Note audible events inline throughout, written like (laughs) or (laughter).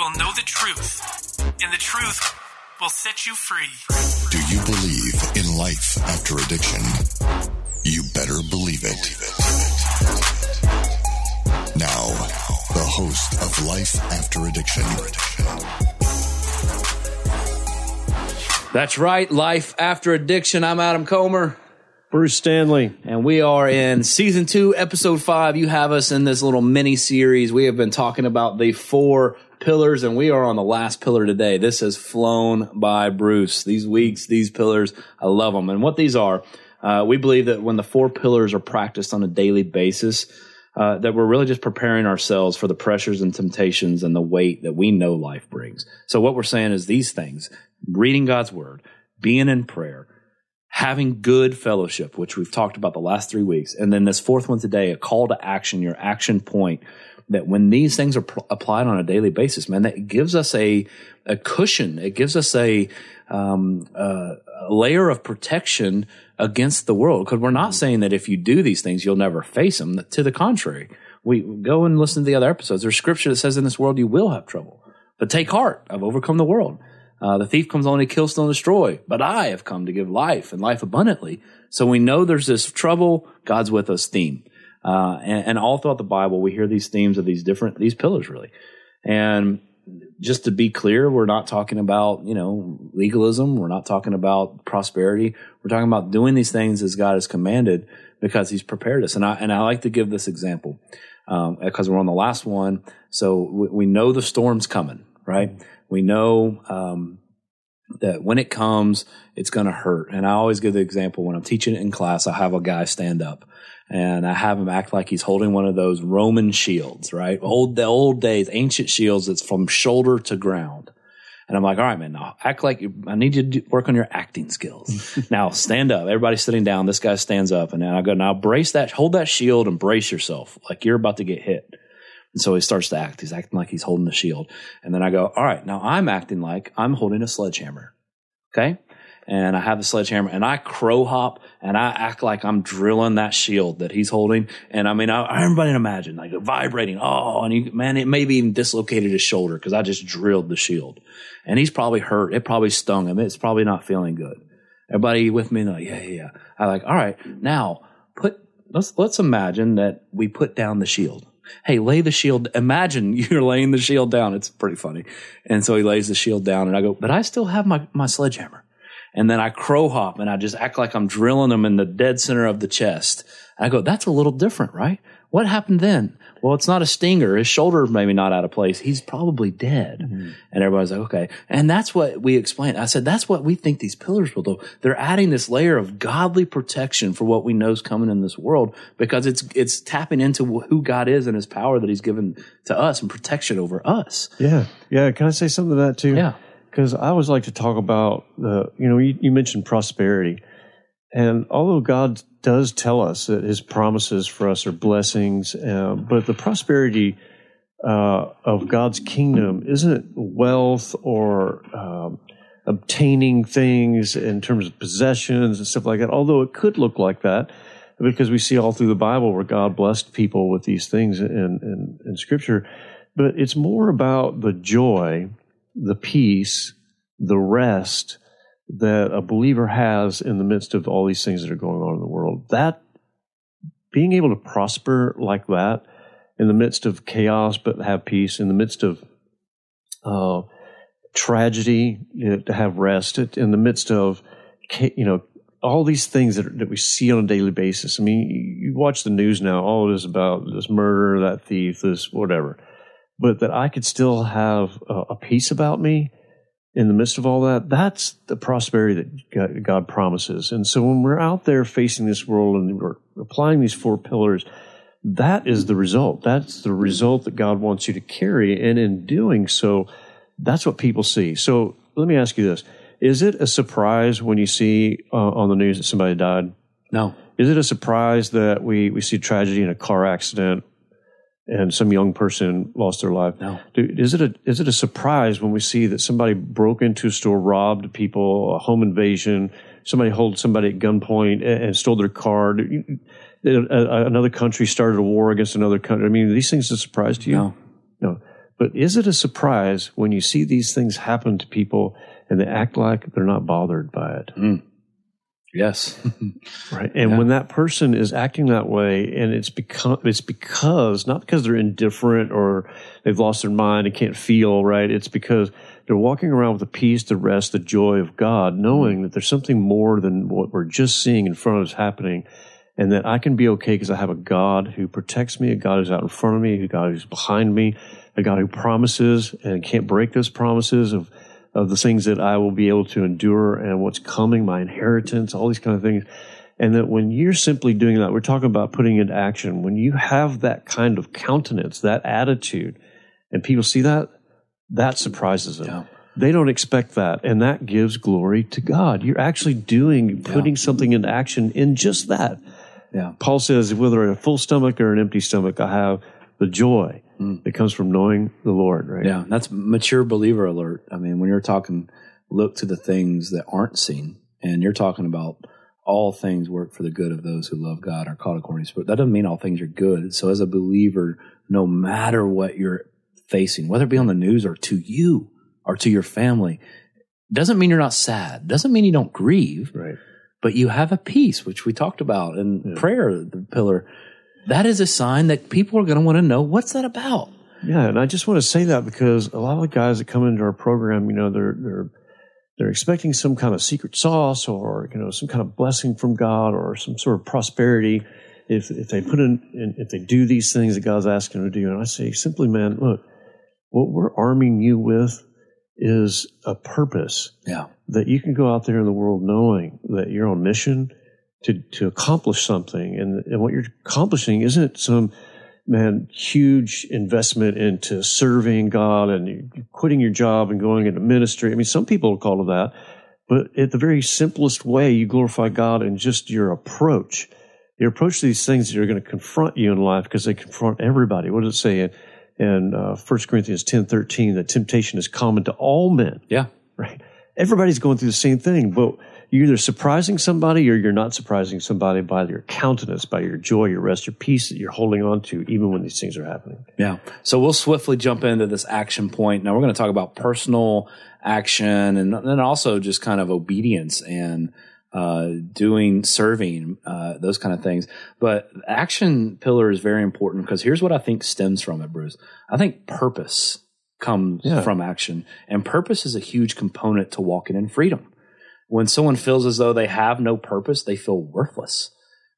will know the truth, and the truth will set you free. Do you believe in life after addiction? You better believe it. Now, the host of Life After Addiction. That's right, Life After Addiction. I'm Adam Comer. Bruce Stanley. And we are in season two, episode five. You have us in this little mini series. We have been talking about the four pillars, and we are on the last pillar today. This has flown by Bruce. These weeks, these pillars, I love them. And what these are, uh, we believe that when the four pillars are practiced on a daily basis, uh, that we're really just preparing ourselves for the pressures and temptations and the weight that we know life brings. So what we're saying is these things, reading God's word, being in prayer, having good fellowship, which we've talked about the last three weeks. And then this fourth one today, a call to action, your action point that when these things are applied on a daily basis, man, that gives us a, a cushion. It gives us a, um, a layer of protection against the world. Cause we're not saying that if you do these things, you'll never face them. To the contrary, we go and listen to the other episodes. There's scripture that says in this world you will have trouble, but take heart. I've overcome the world. Uh, the thief comes only to kill, steal, and destroy, but I have come to give life and life abundantly. So we know there's this trouble, God's with us theme. Uh, and, and, all throughout the Bible, we hear these themes of these different, these pillars really. And just to be clear, we're not talking about, you know, legalism. We're not talking about prosperity. We're talking about doing these things as God has commanded because he's prepared us. And I, and I like to give this example, um, because we're on the last one. So we, we know the storm's coming, right? We know um, that when it comes, it's going to hurt. And I always give the example when I'm teaching it in class, I have a guy stand up and I have him act like he's holding one of those Roman shields, right? Old, the old days, ancient shields that's from shoulder to ground. And I'm like, all right, man, now act like you, I need you to do, work on your acting skills. (laughs) now stand up. Everybody's sitting down. This guy stands up and I go, now brace that, hold that shield and brace yourself like you're about to get hit. And so he starts to act. He's acting like he's holding the shield. And then I go, all right, now I'm acting like I'm holding a sledgehammer. Okay. And I have the sledgehammer and I crow hop and I act like I'm drilling that shield that he's holding. And I mean, I, everybody imagine like vibrating. Oh, and man, it maybe even dislocated his shoulder because I just drilled the shield and he's probably hurt. It probably stung him. It's probably not feeling good. Everybody with me? Like, yeah, yeah, yeah. I like, all right, now put, let's, let's imagine that we put down the shield hey, lay the shield. Imagine (laughs) you're laying the shield down. It's pretty funny. And so he lays the shield down and I go, but I still have my, my sledgehammer. And then I crow hop and I just act like I'm drilling them in the dead center of the chest. I go, that's a little different, right? What happened then? Well, it's not a stinger. His shoulder maybe not out of place. He's probably dead. Mm-hmm. And everybody's like, okay. And that's what we explained. I said, that's what we think these pillars will do. They're adding this layer of godly protection for what we know is coming in this world because it's, it's tapping into who God is and his power that he's given to us and protection over us. Yeah. Yeah. Can I say something to that too? Yeah. Because I always like to talk about the, you know, you, you mentioned prosperity. And although God does tell us that his promises for us are blessings, uh, but the prosperity uh, of God's kingdom isn't wealth or um, obtaining things in terms of possessions and stuff like that, although it could look like that because we see all through the Bible where God blessed people with these things in, in, in Scripture. But it's more about the joy, the peace, the rest that a believer has in the midst of all these things that are going on in the world. That being able to prosper like that in the midst of chaos, but have peace, in the midst of uh, tragedy, you know, to have rest, in the midst of, you know, all these things that, that we see on a daily basis. I mean, you watch the news now, all it is about this murder, that thief, this whatever. But that I could still have a, a peace about me in the midst of all that, that's the prosperity that God promises. And so when we're out there facing this world and we're applying these four pillars, that is the result. That's the result that God wants you to carry. And in doing so, that's what people see. So let me ask you this. Is it a surprise when you see uh, on the news that somebody died? No. Is it a surprise that we, we see tragedy in a car accident and some young person lost their life. No. Is it a is it a surprise when we see that somebody broke into a store, robbed people, a home invasion, somebody hold somebody at gunpoint and stole their car? Another country started a war against another country. I mean, these things are a surprise to you? No. No. But is it a surprise when you see these things happen to people and they act like they're not bothered by it? Hmm. Yes. (laughs) Right. And Yeah. when that person is acting that way and it's become it's because not because they're indifferent or they've lost their mind and can't feel, right? It's because they're walking around with the peace, the rest, the joy of God, knowing mm. that there's something more than what we're just seeing in front of us happening. And that I can be okay because I have a God who protects me, a God who's out in front of me, a God who's behind me, a God who promises and can't break those promises of of the things that I will be able to endure and what's coming, my inheritance, all these kind of things. And that when you're simply doing that, we're talking about putting into action. When you have that kind of countenance, that attitude, and people see that, that surprises them. Yeah. They don't expect that. And that gives glory to God. You're actually doing, putting something into action in just that. Yeah. Paul says, whether a full stomach or an empty stomach, I have the joy Mm. that comes from knowing the Lord, right? Yeah, that's mature believer alert. I mean, when you're talking, look to the things that aren't seen, and you're talking about all things work for the good of those who love God are called according to Spirit. That doesn't mean all things are good. So, as a believer, no matter what you're facing, whether it be on the news or to you or to your family, doesn't mean you're not sad. Doesn't mean you don't grieve, Right. but you have a peace, which we talked about in prayer, the pillar. That is a sign that people are going to want to know what's that about. Yeah, and I just want to say that because a lot of the guys that come into our program, you know, they're they're they're expecting some kind of secret sauce or you know some kind of blessing from God or some sort of prosperity if if they put in in- if they do these things that God's asking them to do. And I say simply, man, look, what we're arming you with is a purpose Yeah. that you can go out there in the world knowing that you're on mission to to accomplish something, and and what you're accomplishing isn't some man huge investment into serving God and quitting your job and going into ministry. I mean, some people call it that, but at the very simplest way, you glorify God in just your approach. Your approach to these things that are going to confront you in life because they confront everybody. What does it say in, in uh, 1 Corinthians ten thirteen? That temptation is common to all men Yeah. right? Everybody's going through the same thing, but you're either surprising somebody or you're not surprising somebody by your countenance, by your joy, your rest, your peace that you're holding on to, even when these things are happening. Yeah. So we'll swiftly jump into this action point. Now we're going to talk about personal action and then also just kind of obedience and uh, doing serving, uh, those kind of things. But action pillar is very important because here's what I think stems from it, Bruce. I think purpose comes Yeah. from action, and purpose is a huge component to walking in freedom. When someone feels as though they have no purpose, they feel worthless.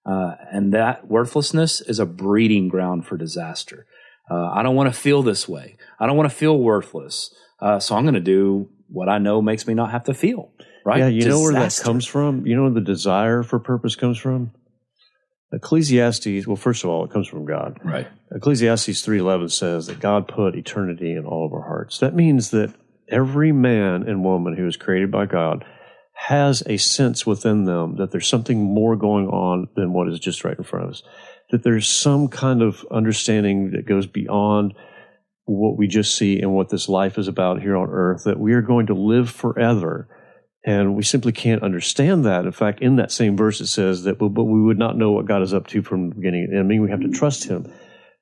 Uh, and that worthlessness is a breeding ground for disaster. Uh, I don't want to feel this way. I don't want to feel worthless. Uh, so I'm going to do what I know makes me not have to feel. Right? Yeah, you know where that comes from? You know where the desire for purpose comes from? Ecclesiastes, well, first of all, it comes from God. Right. Ecclesiastes 3.11 says that God put eternity in all of our hearts. That means that every man and woman who is created by God has a sense within them that there's something more going on than what is just right in front of us. That there's some kind of understanding that goes beyond what we just see and what this life is about here on earth, that we are going to live forever. And we simply can't understand that. In fact, in that same verse, it says that, but we would not know what God is up to from the beginning. And I mean, we have to trust Him.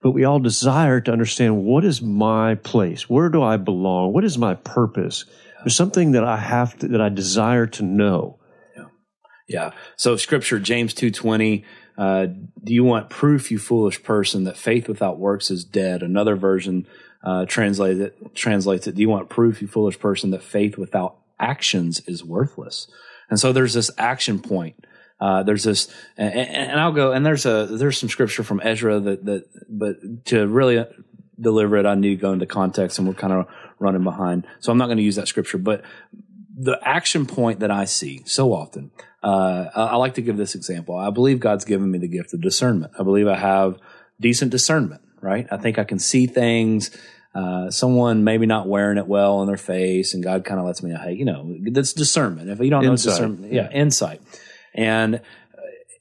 But we all desire to understand what is my place? Where do I belong? What is my purpose? There's something that I have to, that I desire to know. Yeah. So scripture, James 2.20, uh, do you want proof, you foolish person, that faith without works is dead? Another version uh, translates it, translates it, do you want proof, you foolish person, that faith without actions is worthless? And so there's this action point. Uh, there's this, and, and I'll go, and there's a, there's some scripture from Ezra that, that, but to really deliver it, I need to go into context and we're kind of running behind. So I'm not going to use that scripture, but the action point that I see so often, uh, I, like to give this example. I believe God's given me the gift of discernment. I believe I have decent discernment, right? I think I can see things. Uh, someone maybe not wearing it well on their face, and God kind of lets me know, hey, you know, that's discernment. If you don't know Insight. discernment, yeah, insight. And uh,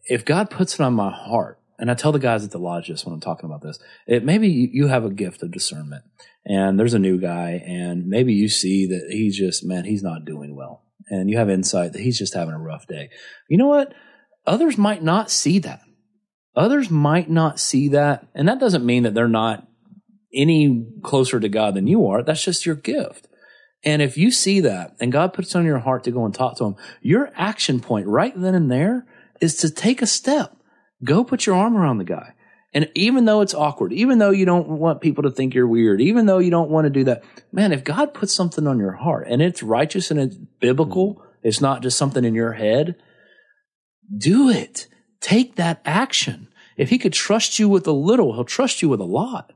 if God puts it on my heart, and I tell the guys at the lodge this when I'm talking about this, it maybe you have a gift of discernment, and there's a new guy, and maybe you see that he's just man, he's not doing well, and you have insight that he's just having a rough day. You know what? Others might not see that. Others might not see that, and that doesn't mean that they're not any closer to God than you are. That's just your gift. And if you see that and God puts on your heart to go and talk to him, your action point right then and there is to take a step. Go put your arm around the guy. And even though it's awkward, even though you don't want people to think you're weird, even though you don't want to do that, man, if God puts something on your heart and it's righteous and it's biblical, it's not just something in your head, do it. Take that action. If he could trust you with a little, he'll trust you with a lot.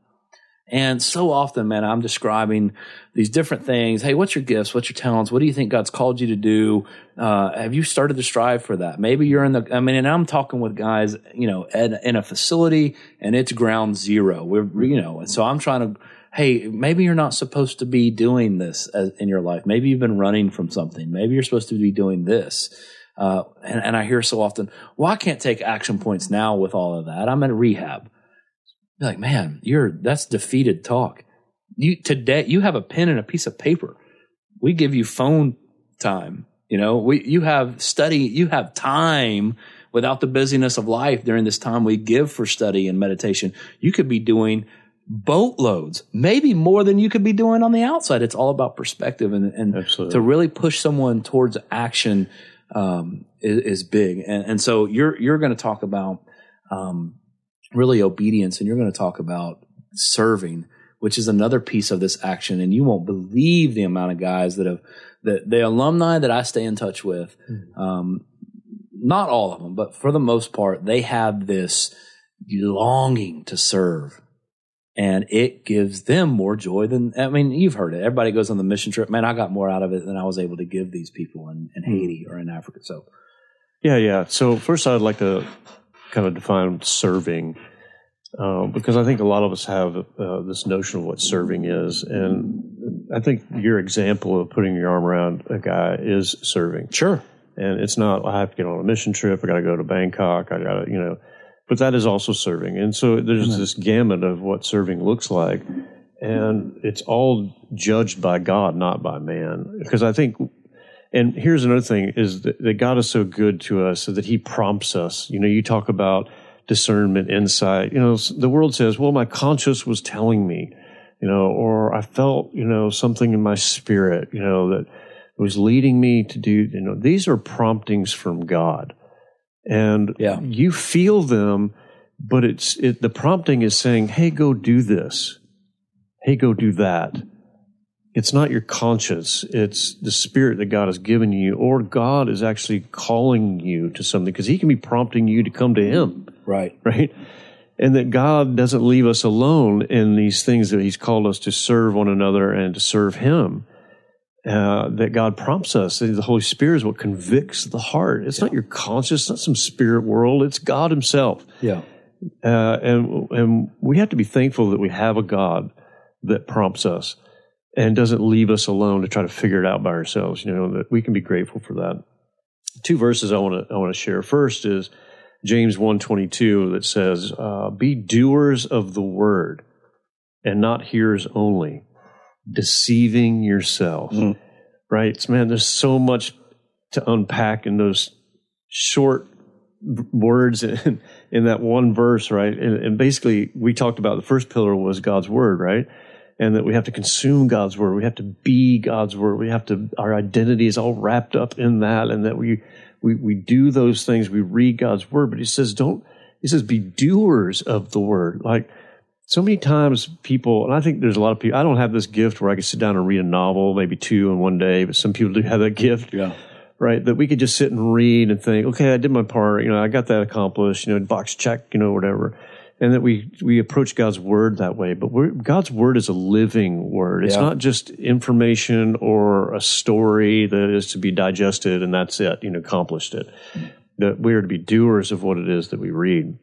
And so often, man, I'm describing these different things. Hey, what's your gifts? What's your talents? What do you think God's called you to do? Uh, have you started to strive for that? Maybe you're in the, I mean, and I'm talking with guys, you know, at, in a facility and it's ground zero. We're, you know, and so I'm trying to, hey, maybe you're not supposed to be doing this as, in your life. Maybe you've been running from something. Maybe you're supposed to be doing this. Uh, and, and I hear so often, well, I can't take action points now with all of that. I'm at rehab. Be like, man, you're that's defeated talk. You today you have a pen and a piece of paper. We give you phone time. You know, we you have study, you have time without the busyness of life during this time we give for study and meditation. You could be doing boatloads, maybe more than you could be doing on the outside. It's all about perspective and, and Absolutely. to really push someone towards action um, is, is big. And, and so you're you're going to talk about um, really obedience, and you're going to talk about serving, which is another piece of this action. And you won't believe the amount of guys that have that the alumni that I stay in touch with. Um, not all of them, but for the most part, they have this longing to serve. And it gives them more joy than, I mean, you've heard it. Everybody goes on the mission trip. Man, I got more out of it than I was able to give these people in, in Haiti or in Africa. So, Yeah, yeah. So first, I'd like to kind of define serving, um, because I think a lot of us have uh, this notion of what serving is, and I think your example of putting your arm around a guy is serving. sure. And it's not I have to get on a mission trip. I got to go to Bangkok. I got to you know, but that is also serving. And so there's this gamut of what serving looks like, and it's all judged by God, not by man. Because I think and here's another thing is that, that God is so good to us that he prompts us. You know, you talk about discernment, insight. You know, the world says, well, my conscience was telling me, you know, or I felt, you know, something in my spirit, you know, that was leading me to do, you know, these are promptings from God. And Yeah. you feel them, but it's, it, the prompting is saying, hey, go do this. Hey, go do that it's not your conscience. It's the spirit that god has given you or god is actually calling you to something because he can be prompting you to come to him. Right. right? And that god doesn't leave us alone in these things that he's called us to serve one another and to serve him. Uh, that god prompts us. The holy spirit is what convicts the heart. It's not your conscience. It's not some spirit world. It's god himself. Yeah. uh, and and we have to be thankful that we have a God that prompts us and doesn't leave us alone to try to figure it out by ourselves. You know that we can be grateful for that. Two verses I want to I want to share. First is James one twenty two that says, uh, "Be doers of the word, and not hearers only, deceiving yourself." Mm. Right, man. There's so much to unpack in those short words (laughs) in, in that one verse, right? And, and basically, we talked about the first pillar was God's word, right? And that we have to consume God's word. We have to be God's word. We have to, our identity is all wrapped up in that. And that we, we, we do those things. We read God's word, but he says, don't, he says, be doers of the word. Like, so many times people, and I think there's a lot of people, I don't have this gift where I can sit down and read a novel, maybe two in one day, but some people do have that gift Yeah. right? That we could just sit and read and think, okay, I did my part, you know, I got that accomplished, you know, box check, you know, whatever. And that we we approach God's word that way, but we're, God's word is a living word. It's Yeah. not just information or a story that is to be digested and that's it, you know, accomplished it. That we are to be doers of what it is that we read,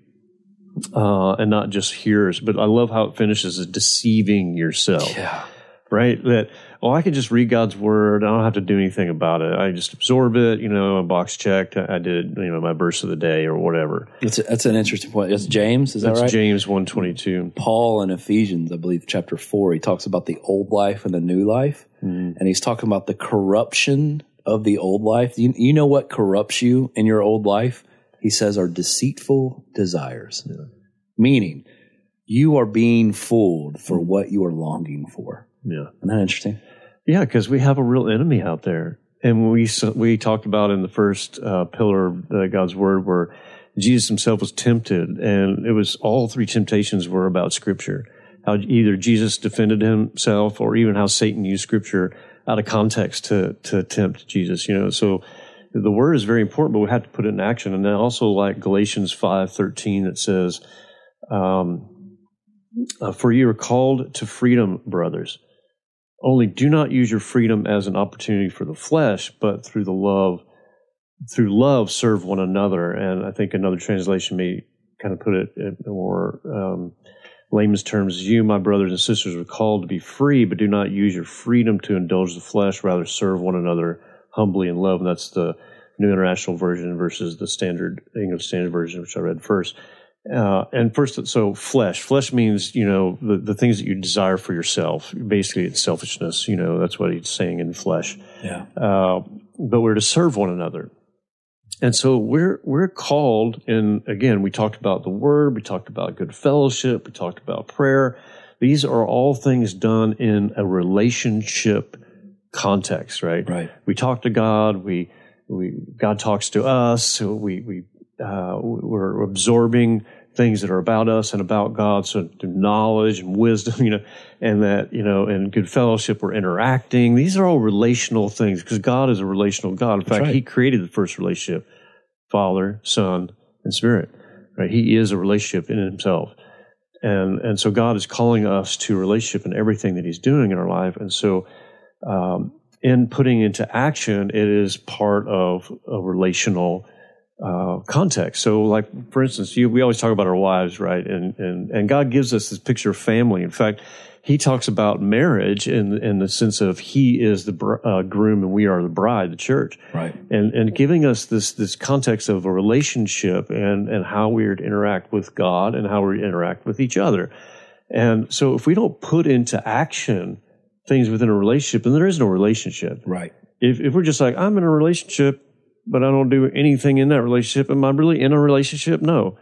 uh, and not just hearers. But I love how it finishes deceiving yourself Yeah. Right? That oh, I can just read God's word. I don't have to do anything about it. I just absorb it. You know, a box checked. I did you know my verse of the day or whatever. That's, a, that's an interesting point. That's James. Is that That's right? James one twenty two. Paul in Ephesians, I believe, chapter four, he talks about the old life and the new life. Mm-hmm. And he's talking about the corruption of the old life. You, you know what corrupts you in your old life? He says are deceitful desires. Meaning, you are being fooled for what you are longing for. Yeah. Isn't that interesting? Yeah, because we have a real enemy out there, and we we talked about in the first uh, pillar of uh, God's word where Jesus himself was tempted, and it was all three temptations were about Scripture. How either Jesus defended himself, or even how Satan used Scripture out of context to to tempt Jesus. You know, so the word is very important, but we have to put it in action. And then also like Galatians five thirteen that says, um, uh, "For you are called to freedom, brothers." Only do not use your freedom as an opportunity for the flesh, but through the love, through love, serve one another. And I think another translation may kind of put it in more um, layman's terms: "You, my brothers and sisters, are called to be free, but do not use your freedom to indulge the flesh. Rather, serve one another humbly in love." And that's the New International Version versus the Standard English Standard Version, which I read first. Uh, and first, so flesh. Flesh means, you know, the, the things that you desire for yourself. Basically, it's selfishness. You know, that's what he's saying in flesh. Yeah. Uh, but we're to serve one another. And so we're, we're called, and again, we talked about the word, we talked about good fellowship, we talked about prayer. These are all things done in a relationship context, right? Right. We talk to God, we, we, God talks to us, so we, we, uh, we're absorbing things that are about us and about God. So through knowledge and wisdom, (laughs) you know, and that, you know, and good fellowship, we're interacting. These are all relational things because God is a relational God. In fact, right. He created the first relationship, Father, Son, and Spirit, right? He is a relationship in Himself. And, and so God is calling us to relationship in everything that He's doing in our life. And so, um, in putting into action, it is part of a relational uh, context. So, like for instance, you, we always talk about our wives, right? And and and God gives us this picture of family. In fact, He talks about marriage in in the sense of He is the br- uh, groom and we are the bride, the church, Right. and and giving us this this context of a relationship and and how we are to interact with God and how we interact with each other. And so, if we don't put into action things within a relationship, then there is no relationship. Right. If if we're just like I'm in a relationship but I don't do anything in that relationship. Am I really in a relationship? No.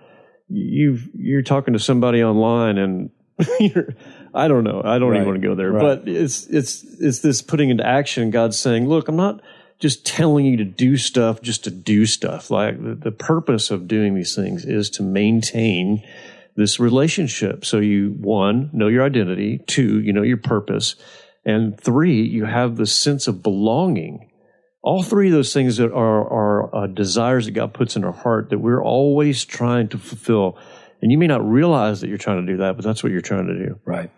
You've you're talking to somebody online, and (laughs) you're, I don't know. I don't Right. even want to go there. Right. But it's it's it's this putting into action. God's saying, "Look, I'm not just telling you to do stuff just to do stuff. Like the, the purpose of doing these things is to maintain." This relationship. So you, one, know your identity. Two, you know your purpose. And three, you have the sense of belonging all three of those things that are, are uh, desires that God puts in our heart that we're always trying to fulfill. And you may not realize that you're trying to do that, but that's what you're trying to do. Right.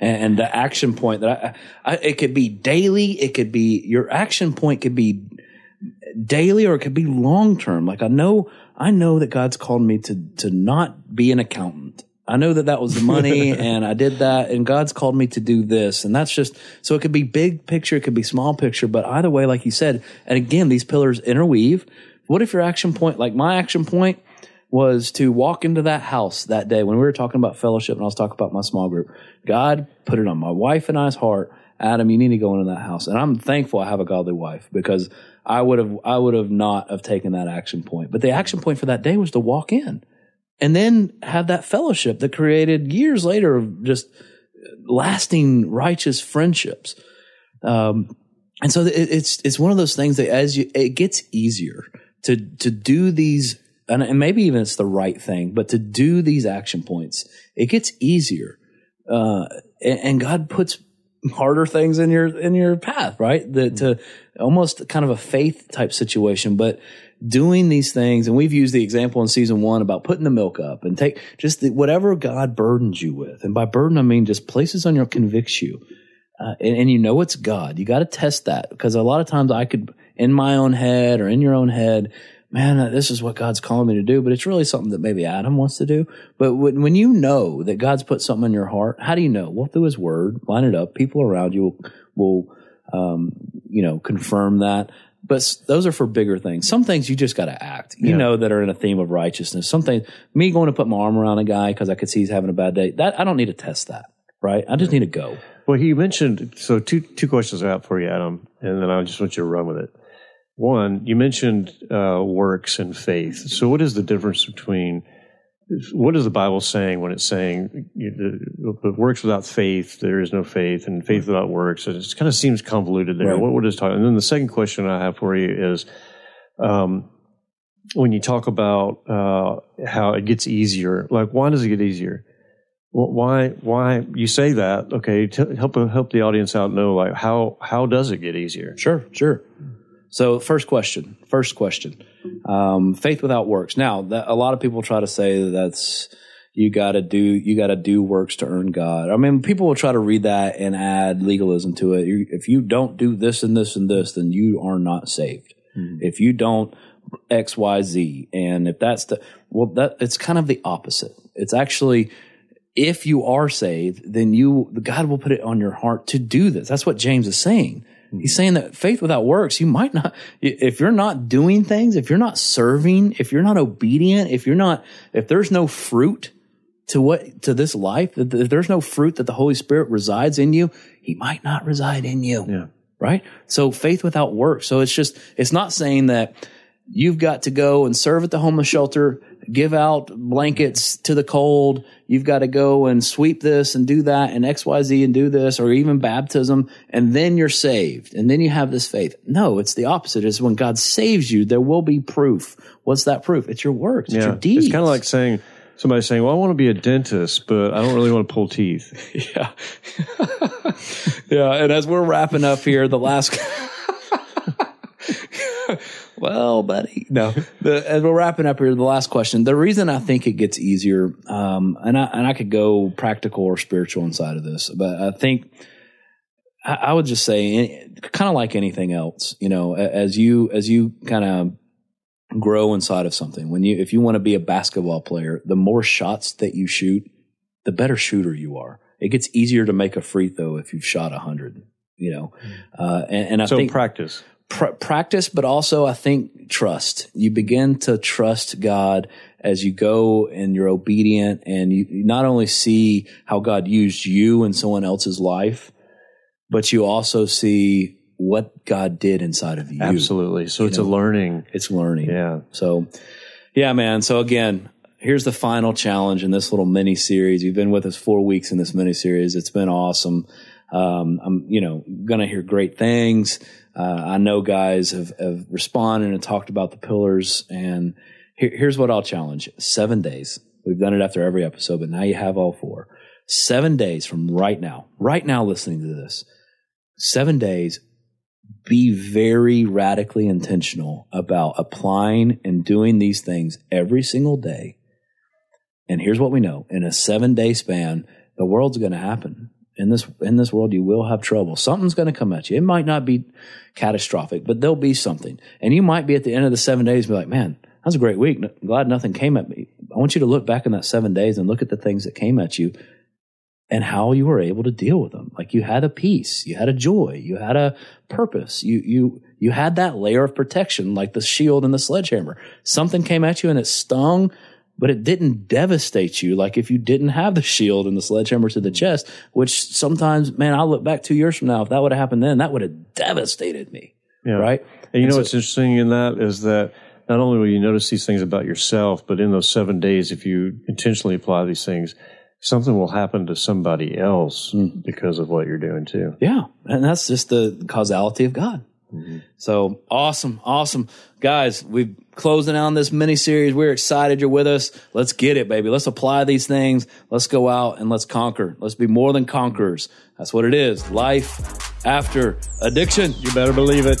And, and the action point that I, I, it could be daily. It could be your action point could be daily or it could be long term. Like I know, I know that God's called me to, to not be an accountant. I know that that was the money (laughs) and I did that and God's called me to do this. And that's just, so it could be big picture. It could be small picture, but either way, like you said, and again, these pillars interweave. What if your action point, like my action point was to walk into that house that day when we were talking about fellowship and I was talking about my small group. God put it on my wife and I's heart. Adam, you need to go into that house. And I'm thankful I have a godly wife because I would have, I would have not have taken that action point. But the action point for that day was to walk in and then have that fellowship that created years later of just lasting righteous friendships. Um, and so it, it's it's one of those things that as you it gets easier to to do these and, and maybe even it's the right thing, but to do these action points, it gets easier. Uh, and, and God puts harder things in your in your path, right? The, to almost kind of a faith type situation, but doing these things, and we've used the example in season one about putting the milk up and take just the, whatever God burdens you with, and by burden I mean just places on your convicts you, uh, and, and you know it's God. You got to test that because a lot of times I could in my own head or in your own head. Man, uh, this is what God's calling me to do, but it's really something that maybe Adam wants to do. But when, when you know that God's put something in your heart, how do you know? Well, through His Word, line it up. People around you will, will um, you know, confirm that but those are for bigger things. Some things you just got to act, you Yeah. know, that are in a theme of righteousness. Some things, me going to put my arm around a guy because I could see he's having a bad day, that I don't need to test that, right? I just need to go. Well, he mentioned so two two questions I have for you, Adam, and then I just want you to run with it. One, you mentioned uh, works and faith. So, what is the difference between what is the Bible saying when it's saying you the, the works without faith, there is no faith, and faith without works? It just kind of seems convoluted there. Right. What, what is talking? And then the second question I have for you is, um, when you talk about uh, how it gets easier, like why does it get easier? Well, why why you say that? Okay, to help help the audience out know like how how does it get easier? Sure, sure. So, first question. First question. Um, faith without works. Now, that, a lot of people try to say that that's you got to do you got to do works to earn God. I mean, people will try to read that and add legalism to it. You, if you don't do this and this and this, then you are not saved. If you don't X Y Z, and if that's the well, that it's kind of the opposite. It's actually if you are saved, then you God will put it on your heart to do this. That's what James is saying. He's saying that faith without works, you might not, if you're not doing things, if you're not serving, if you're not obedient, if you're not, if there's no fruit to what, to this life, if there's no fruit that the Holy Spirit resides in you, he might not reside in you. Yeah. Right? So faith without works. So it's just, it's not saying that you've got to go and serve at the homeless shelter, give out blankets to the cold. You've got to go and sweep this and do that and XYZ and do this or even baptism. And then you're saved. And then you have this faith. No, it's the opposite. It's when God saves you, there will be proof. What's that proof? It's your works. It's your deeds. It's kind of like saying somebody saying, "Well, I want to be a dentist, but I don't really want to pull teeth." (laughs) Yeah. (laughs) yeah. And as we're wrapping up here, the last. (laughs) well, buddy. No. The, as we're wrapping up here, the last question. The reason I think it gets easier, um, and I, and I could go practical or spiritual inside of this, but I think I, I would just say, kind of like anything else, you know, as you, as you kind of grow inside of something, when you, if you want to be a basketball player, the more shots that you shoot, the better shooter you are. It gets easier to make a free throw if you've shot a hundred, you know, uh, and, and I so think practice. Pr- practice, but also I think trust. You begin to trust God as you go and you're obedient and you you not only see how God used you in someone else's life, but you also see what God did inside of you. Absolutely. So it's a learning. It's learning. Yeah. So, yeah, man. So again, here's the final challenge in this little mini series. You've been with us four weeks in this mini series. It's been awesome. Um, I'm, you know, gonna hear great things. Uh, I know guys have, have responded and talked about the pillars. And here, here's what I'll challenge: seven days. We've done it after every episode, but now you have all four. Seven days from right now, right now, listening to this. Seven days be very radically intentional about applying and doing these things every single day. And here's what we know in a seven day span, the world's going to happen. In this, in this world, you will have trouble. Something's going to come at you. It might not be catastrophic, but there'll be something. And you might be at the end of the seven days and be like, man, that was a great week. Glad nothing came at me. I want you to look back in that seven days and look at the things that came at you and how you were able to deal with them. Like you had a peace, you had a joy, you had a purpose, you you you had that layer of protection, like the shield and the sledgehammer. Something came at you and it stung, but it didn't devastate you like if you didn't have the shield and the sledgehammer to the chest, which sometimes, man, I'll look back two years from now, if that would have happened then, that would have devastated me. Yeah. Right? And you And know so- what's interesting in that is that not only will you notice these things about yourself, but in those seven days, if you intentionally apply these things, something will happen to somebody else Hmm. because of what you're doing too. Yeah. And that's just the causality of God. Mm-hmm. So awesome. Awesome. Guys, we're closing out on this mini series. We're excited you're with us. Let's get it, baby. Let's apply these things. Let's go out and let's conquer. Let's be more than conquerors. That's what it is. Life after addiction. You better believe it.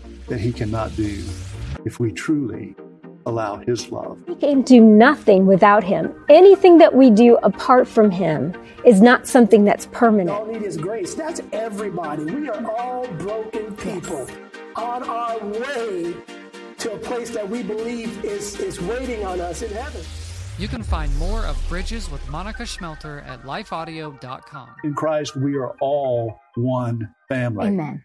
that he cannot do if we truly allow his love. We can do nothing without him. Anything that we do apart from him is not something that's permanent. all permanent. need is grace. That's everybody. We are all broken people on our way to a place that we believe is, is waiting on us in heaven. You can find more of Bridges with Monica Schmelter at lifeaudio.com. In Christ, we are all one family. Amen.